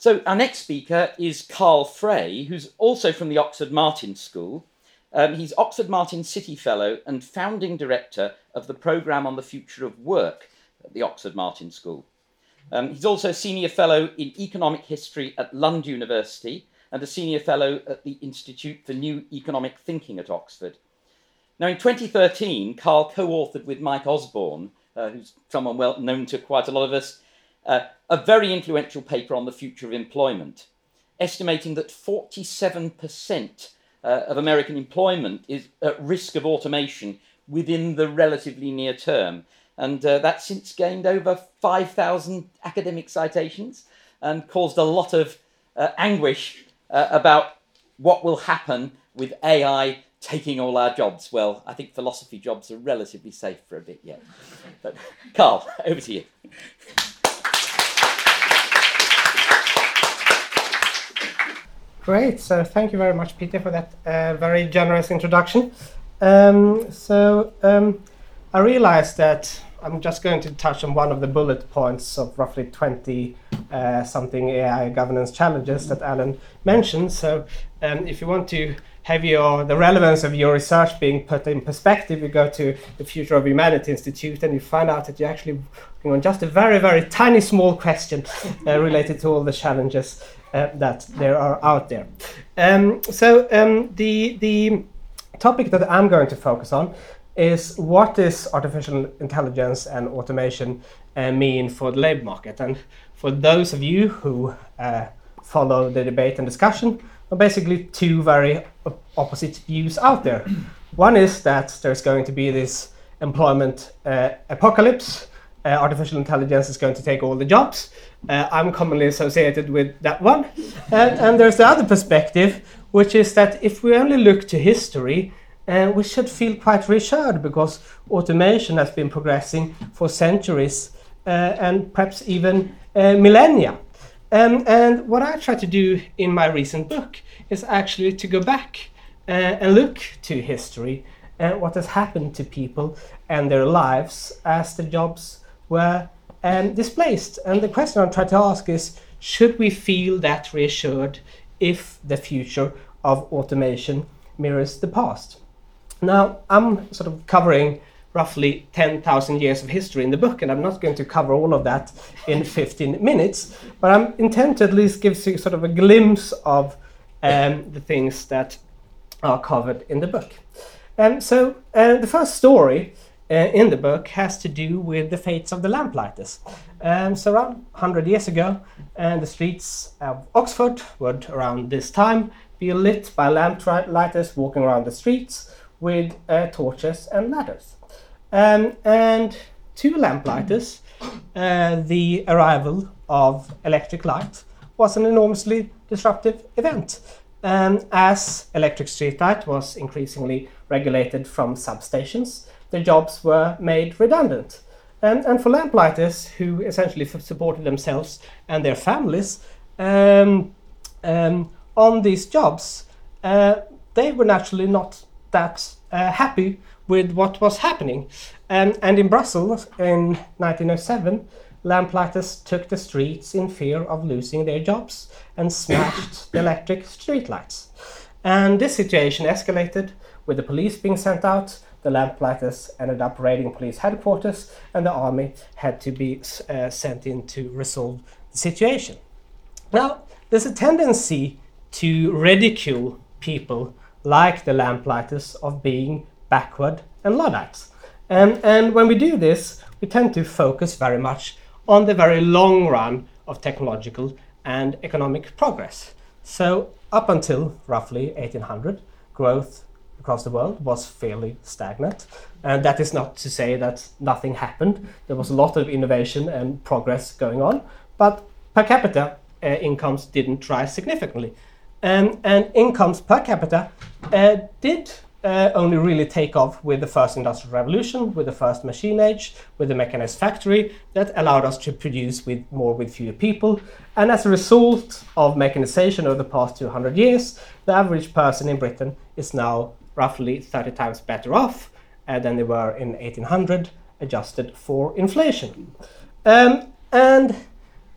So, our next speaker is Carl Frey, who's also from the Oxford Martin School. Um, he's Oxford Martin Citi Fellow and founding director of the Programme on the Future of Work at the Oxford Martin School. Um, he's also a Senior Fellow in Economic History at Lund University and a Senior Fellow at the Institute for New Economic Thinking at Oxford. Now, in 2013, Carl co authored with Mike Osborne, uh, who's someone well known to quite a lot of us, uh, a very influential paper on the future of employment, estimating that 47% uh, of American employment is at risk of automation within the relatively near term. And uh, that's since gained over 5,000 academic citations and caused a lot of uh, anguish uh, about what will happen with AI taking all our jobs. Well, I think philosophy jobs are relatively safe for a bit yet. But Carl, over to you. Great. So thank you very much, Peter, for that uh, very generous introduction. Um, so um, I realized that I'm just going to touch on one of the bullet points of roughly 20 uh, something AI governance challenges that Alan mentioned. So um, if you want to have your the relevance of your research being put in perspective, you go to the Future of Humanity Institute and you find out that you're actually working on just a very, very tiny small question uh, related to all the challenges uh, that there are out there. Um, so um, the the topic that I'm going to focus on is what does artificial intelligence and automation uh, mean for the labor market? And for those of you who uh, follow the debate and discussion, there are basically two very opposite views out there. One is that there's going to be this employment uh, apocalypse. Uh, artificial intelligence is going to take all the jobs. Uh, I'm commonly associated with that one. And, and, there's the other perspective, which is that if we only look to history, uh, we should feel quite reassured because automation has been progressing for centuries uh, and perhaps even uh, millennia. Um, and what I try to do in my recent book is actually to go back uh, and look to history and what has happened to people and their lives as the jobs were um, displaced. And the question I'm trying to ask is should we feel that reassured if the future of automation mirrors the past? Now, I'm sort of covering roughly 10,000 years of history in the book, and I'm not going to cover all of that in 15 minutes, but I'm intent to at least give you sort of a glimpse of um, the things that are covered in the book. Um, so, uh, the first story uh, in the book has to do with the fates of the lamplighters. Um, so, around 100 years ago, and the streets of Oxford would, around this time, be lit by lamplighters walking around the streets with uh, torches and ladders. Um, and to lamplighters, uh, the arrival of electric light was an enormously disruptive event. Um, as electric streetlight was increasingly regulated from substations, their jobs were made redundant. And, and for lamplighters, who essentially supported themselves and their families um, um, on these jobs, uh, they were naturally not that uh, happy with what was happening. And, and in Brussels in 1907, lamplighters took the streets in fear of losing their jobs and smashed the electric streetlights. And this situation escalated with the police being sent out. The lamplighters ended up raiding police headquarters, and the army had to be uh, sent in to resolve the situation. Now, there's a tendency to ridicule people like the lamplighters of being backward and Luddites. And when we do this, we tend to focus very much on the very long run of technological and economic progress. So, up until roughly 1800, growth across the world was fairly stagnant. And that is not to say that nothing happened. There was a lot of innovation and progress going on, but per capita uh, incomes didn't rise significantly. Um, and incomes per capita uh, did uh, only really take off with the first industrial revolution, with the first machine age, with the mechanized factory that allowed us to produce with more with fewer people. And as a result of mechanization over the past 200 years, the average person in Britain is now roughly 30 times better off uh, than they were in 1800, adjusted for inflation. Um, and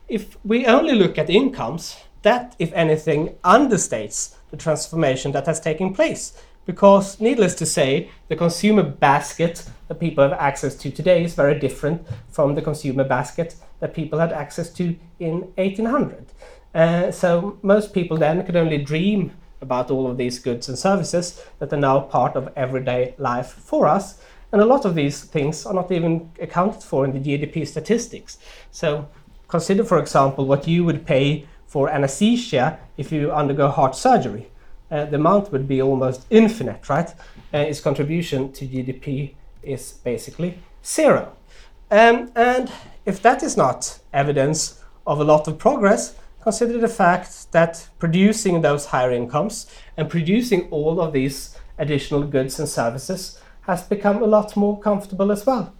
if we only look at incomes, that, if anything, understates the transformation that has taken place. Because, needless to say, the consumer basket that people have access to today is very different from the consumer basket that people had access to in 1800. Uh, so, most people then could only dream about all of these goods and services that are now part of everyday life for us. And a lot of these things are not even accounted for in the GDP statistics. So, consider, for example, what you would pay for anesthesia if you undergo heart surgery. Uh, the amount would be almost infinite, right? Uh, its contribution to GDP is basically zero. Um, and if that is not evidence of a lot of progress, consider the fact that producing those higher incomes and producing all of these additional goods and services has become a lot more comfortable as well.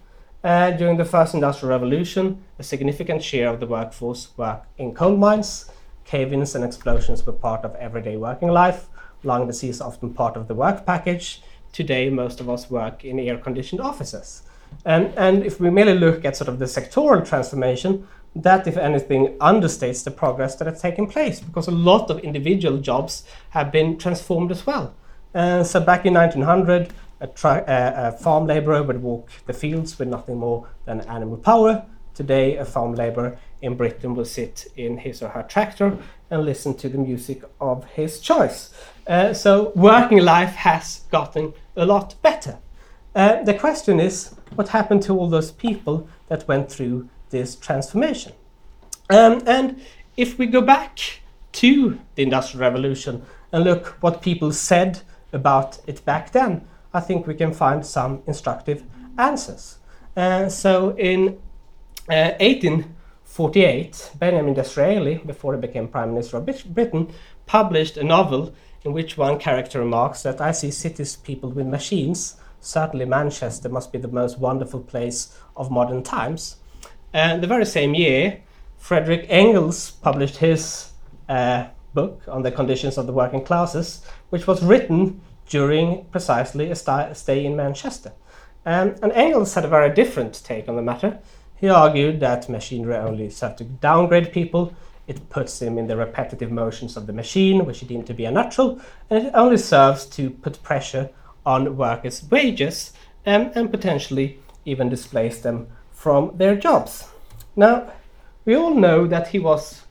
Uh, during the first industrial revolution, a significant share of the workforce worked in coal mines, Cave-ins and explosions were part of everyday working life. Lung disease often part of the work package. Today, most of us work in air-conditioned offices. And, and if we merely look at sort of the sectoral transformation, that, if anything, understates the progress that has taken place because a lot of individual jobs have been transformed as well. Uh, so back in 1900, a, uh, a farm laborer would walk the fields with nothing more than animal power. Today, a farm laborer in Britain will sit in his or her tractor and listen to the music of his choice. Uh, so, working life has gotten a lot better. Uh, the question is what happened to all those people that went through this transformation? Um, and if we go back to the Industrial Revolution and look what people said about it back then, I think we can find some instructive answers. Uh, so in uh, 1848, Benjamin Disraeli, before he became Prime Minister of Britain, published a novel in which one character remarks that I see cities peopled with machines. Certainly, Manchester must be the most wonderful place of modern times. And the very same year, Frederick Engels published his uh, book on the conditions of the working classes, which was written during precisely a stay in Manchester. Um, and Engels had a very different take on the matter. He argued that machinery only served to downgrade people, it puts them in the repetitive motions of the machine, which he deemed to be unnatural, and it only serves to put pressure on workers' wages um, and potentially even displace them from their jobs. Now, we all know that he was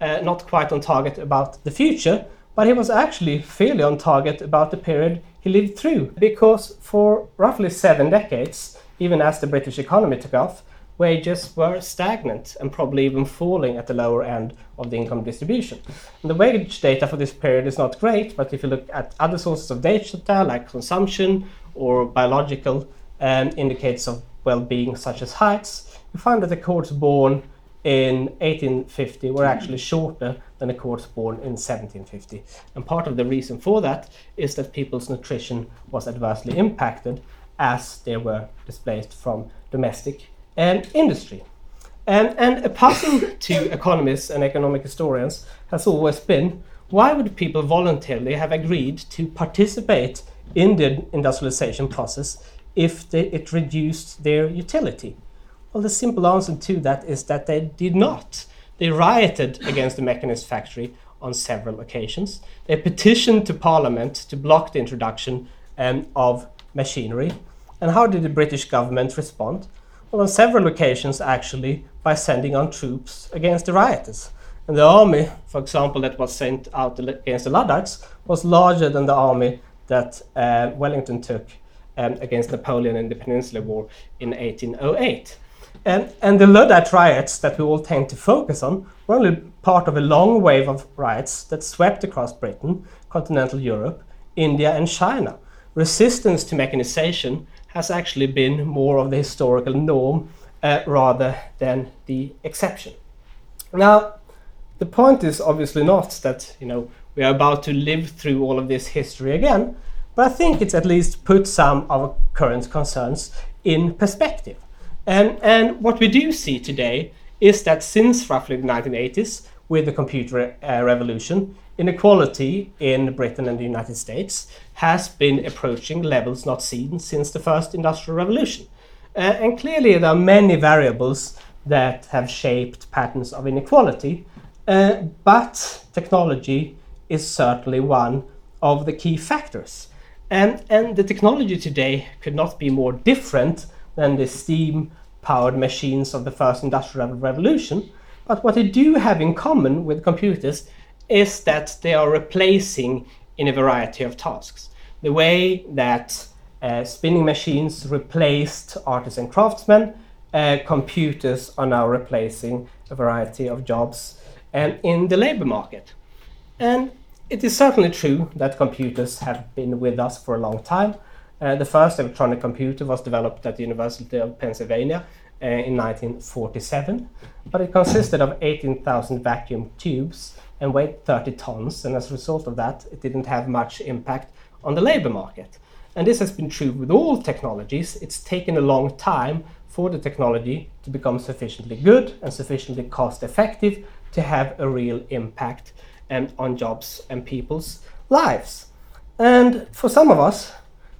uh, not quite on target about the future, but he was actually fairly on target about the period he lived through, because for roughly seven decades, even as the British economy took off, wages were stagnant and probably even falling at the lower end of the income distribution. And the wage data for this period is not great, but if you look at other sources of data like consumption or biological um, indicators of well-being such as heights, you find that the cohorts born in 1850 were actually shorter than the cohorts born in 1750. And part of the reason for that is that people's nutrition was adversely impacted as they were displaced from domestic and industry. And, and a puzzle to economists and economic historians has always been why would people voluntarily have agreed to participate in the industrialization process if they, it reduced their utility? Well, the simple answer to that is that they did not. They rioted against the mechanist factory on several occasions. They petitioned to Parliament to block the introduction um, of machinery. And how did the British government respond? Well, on several occasions, actually, by sending on troops against the rioters. And the army, for example, that was sent out against the Luddites was larger than the army that uh, Wellington took um, against Napoleon in the Peninsular War in 1808. And, and the Luddite riots that we all tend to focus on were only part of a long wave of riots that swept across Britain, continental Europe, India, and China. Resistance to mechanization has actually been more of the historical norm uh, rather than the exception. Now, the point is obviously not that you know we are about to live through all of this history again, but I think it's at least put some of our current concerns in perspective. And, and what we do see today is that since roughly the 1980s, with the computer uh, revolution, inequality in Britain and the United States has been approaching levels not seen since the first industrial revolution. Uh, and clearly, there are many variables that have shaped patterns of inequality. Uh, but technology is certainly one of the key factors. And, and the technology today could not be more different than the steam powered machines of the first industrial revolution. But what they do have in common with computers is that they are replacing in a variety of tasks. The way that uh, spinning machines replaced artists and craftsmen, uh, computers are now replacing a variety of jobs and in the labor market. And it is certainly true that computers have been with us for a long time. Uh, the first electronic computer was developed at the University of Pennsylvania uh, in 1947, but it consisted of 18,000 vacuum tubes and weighed 30 tons, and as a result of that, it didn't have much impact on the labor market. And this has been true with all technologies. It's taken a long time for the technology to become sufficiently good and sufficiently cost effective to have a real impact um, on jobs and people's lives. And for some of us,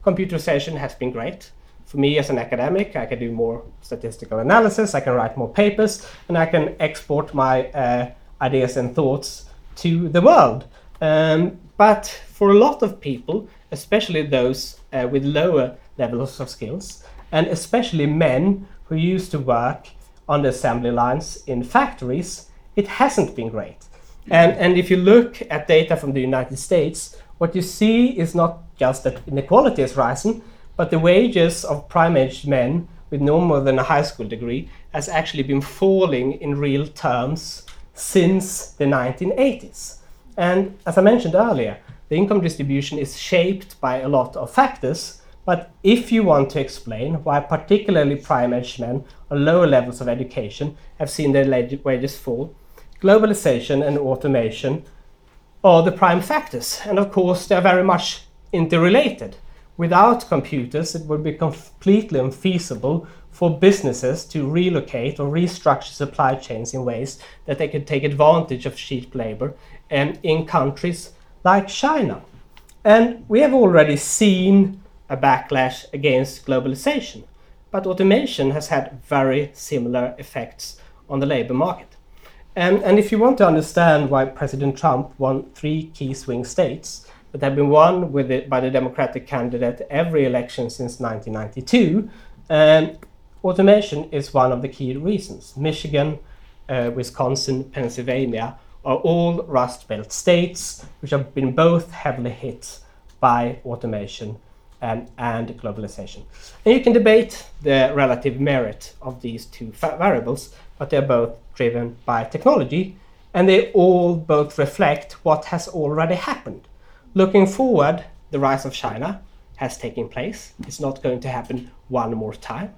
computerization has been great. For me as an academic, I can do more statistical analysis, I can write more papers, and I can export my uh, ideas and thoughts to the world. Um, but for a lot of people, especially those uh, with lower levels of skills, and especially men who used to work on the assembly lines in factories, it hasn't been great. And, and if you look at data from the United States, what you see is not just that inequality has risen, but the wages of prime-aged men with no more than a high school degree has actually been falling in real terms since the 1980s. And as I mentioned earlier, the income distribution is shaped by a lot of factors. But if you want to explain why particularly prime-aged men on lower levels of education have seen their wages fall, globalization and automation are the prime factors. And of course, they are very much interrelated. Without computers, it would be completely unfeasible for businesses to relocate or restructure supply chains in ways that they could take advantage of cheap labor and in countries like China. And we have already seen a backlash against globalization, but automation has had very similar effects on the labor market. And, and if you want to understand why President Trump won three key swing states that have been won with it by the Democratic candidate every election since 1992, um, automation is one of the key reasons. Michigan, uh, Wisconsin, Pennsylvania are all Rust Belt states, which have been both heavily hit by automation and, and globalization. And you can debate the relative merit of these two variables, but they're both driven by technology, and they all both reflect what has already happened. Looking forward, the rise of China has taken place. It's not going to happen one more time.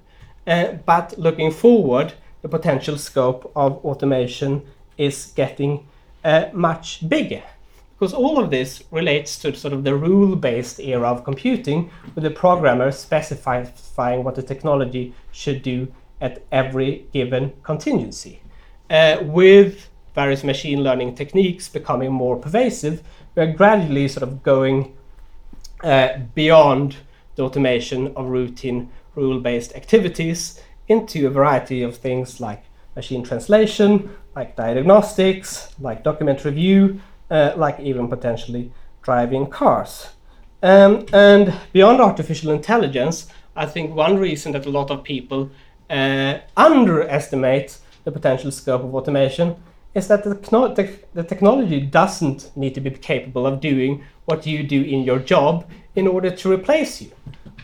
Uh, but looking forward, the potential scope of automation is getting uh, much bigger. Because all of this relates to sort of the rule based era of computing, with the programmer specifying what the technology should do at every given contingency. Uh, with various machine learning techniques becoming more pervasive, we're gradually sort of going uh, beyond the automation of routine rule based activities into a variety of things like machine translation, like diagnostics, like document review, uh, like even potentially driving cars. Um, and beyond artificial intelligence, I think one reason that a lot of people uh, underestimate the potential scope of automation is that the, the, technology doesn't need to be capable of doing what you do in your job in order to replace you.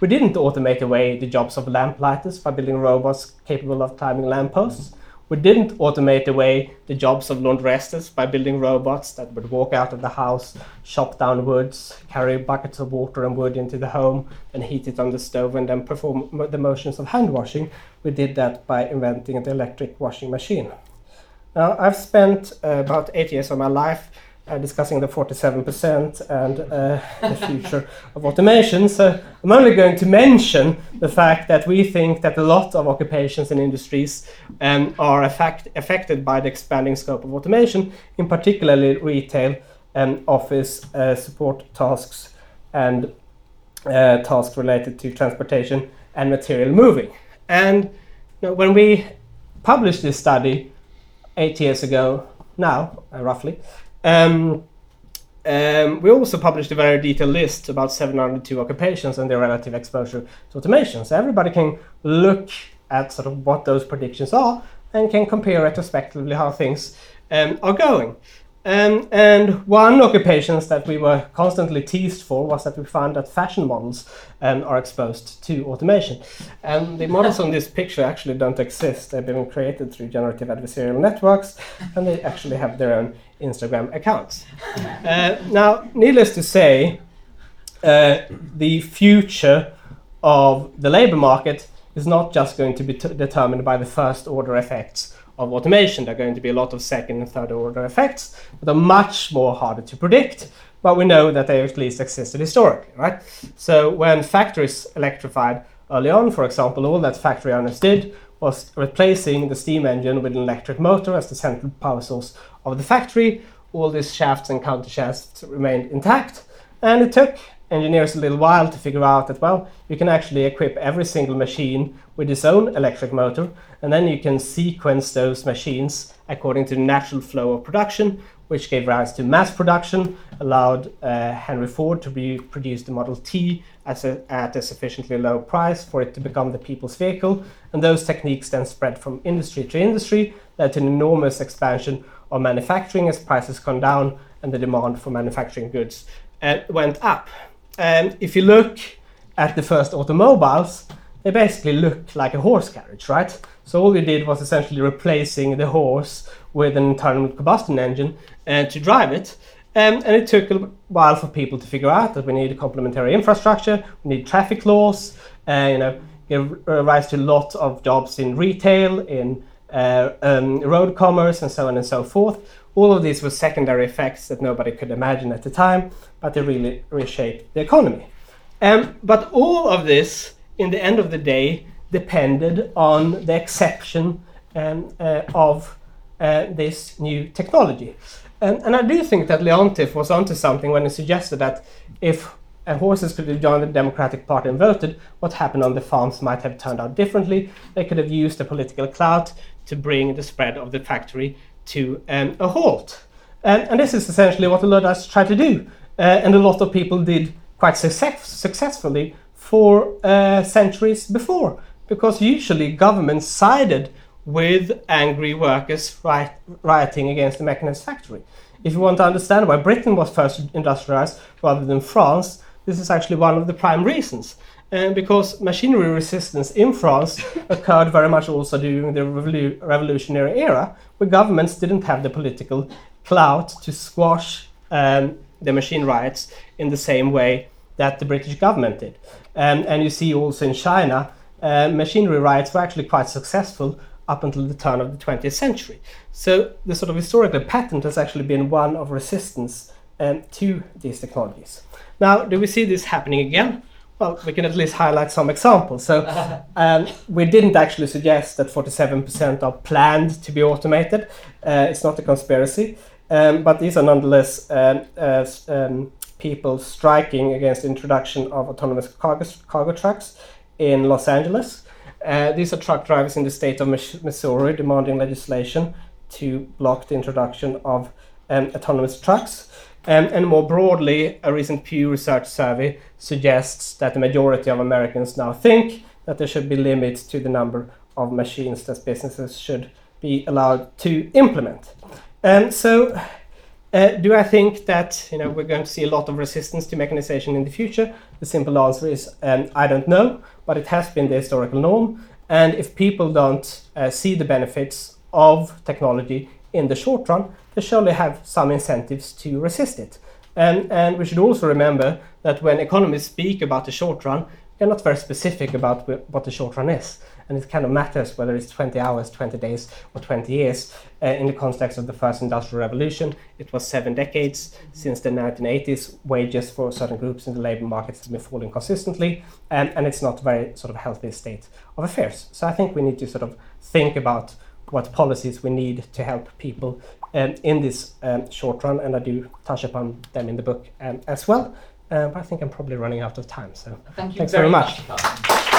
We didn't automate away the jobs of lamplighters by building robots capable of climbing lampposts. We didn't automate away the jobs of laundresses by building robots that would walk out of the house, chop down woods, carry buckets of water and wood into the home, and heat it on the stove, and then perform the motions of hand washing. We did that by inventing the electric washing machine. Now, I've spent uh, about eight years of my life uh, discussing the 47% and uh, the future of automation. So I'm only going to mention the fact that we think that a lot of occupations and industries um, are affect affected by the expanding scope of automation, in particularly retail and office uh, support tasks and uh, tasks related to transportation and material moving. And you know, when we published this study eight years ago now, uh, roughly. Um, um, we also published a very detailed list about 702 occupations and their relative exposure to automation. So everybody can look at sort of what those predictions are and can compare retrospectively how things um, are going. Um, and one occupations that we were constantly teased for was that we found that fashion models um, are exposed to automation. And the models on this picture actually don't exist. They've been created through generative adversarial networks, and they actually have their own Instagram accounts. Uh, now, needless to say, uh, the future of the labor market is not just going to be determined by the first order effects of automation. There are going to be a lot of second and third order effects that are much more harder to predict, but we know that they at least existed historically, right? So when factories electrified early on, for example, all that factory owners did was replacing the steam engine with an electric motor as the central power source of the factory. All these shafts and counter shafts remained intact, and it took engineers a little while to figure out that, well, you can actually equip every single machine with its own electric motor, and then you can sequence those machines according to the natural flow of production, which gave rise to mass production, allowed uh, Henry Ford to produce the Model T at a sufficiently low price for it to become the people's vehicle, and those techniques then spread from industry to industry, led to an enormous expansion of manufacturing as prices come down and the demand for manufacturing goods uh, went up. And if you look at the first automobiles, they basically looked like a horse carriage, right? So all we did was essentially replacing the horse with an internal combustion engine uh, to drive it. Um, and it took a while for people to figure out that we need a complementary infrastructure, we need traffic laws, uh, you know, give rise to a lot of jobs in retail, in uh, um, road commerce, and so on and so forth. All of these were secondary effects that nobody could imagine at the time, but they really reshaped the economy. Um, but all of this, in the end of the day, depended on the exception um, uh, of uh, this new technology. And, and I do think that Leontief was onto something when he suggested that if uh, horses could have joined the Democratic Party and voted, what happened on the farms might have turned out differently. They could have used the political clout to bring the spread of the factory to um, a halt. And, and, this is essentially what the Luddites tried to do. Uh, and a lot of people did quite success- successfully for uh, centuries before, because usually governments sided with angry workers riot- rioting against the mechanized factory. If you want to understand why Britain was first industrialized rather than France, this is actually one of the prime reasons. Uh, because machinery resistance in France occurred very much also during the revolu- revolutionary era, where governments didn't have the political clout to squash um, the machine riots in the same way that the British government did. Um, and you see also in China, uh, machinery riots were actually quite successful up until the turn of the 20th century. So the sort of historical pattern has actually been one of resistance um, to these technologies. Now, do we see this happening again? Well, we can at least highlight some examples. So, um, we didn't actually suggest that 47% are planned to be automated. Uh, it's not a conspiracy, um, but these are nonetheless um, uh, um, people striking against the introduction of autonomous cargo, cargo trucks in Los Angeles. Uh, these are truck drivers in the state of Missouri demanding legislation to block the introduction of um, autonomous trucks. And more broadly, a recent Pew Research survey suggests that the majority of Americans now think that there should be limits to the number of machines that businesses should be allowed to implement. And so, uh, do I think that you know we're going to see a lot of resistance to mechanization in the future? The simple answer is um, I don't know, but it has been the historical norm. And if people don't uh, see the benefits of technology in the short run, they surely have some incentives to resist it. And, and we should also remember that when economists speak about the short run, they're not very specific about what the short run is. And it kind of matters whether it's 20 hours, 20 days, or 20 years. Uh, in the context of the first industrial revolution, it was seven decades. Since the 1980s, wages for certain groups in the labor markets have been falling consistently, and, and it's not a very sort of healthy state of affairs. So I think we need to sort of think about what policies we need to help people um, in this um, short run, and I do touch upon them in the book um, as well. Uh, but I think I'm probably running out of time, so Thank thanks very, very much. much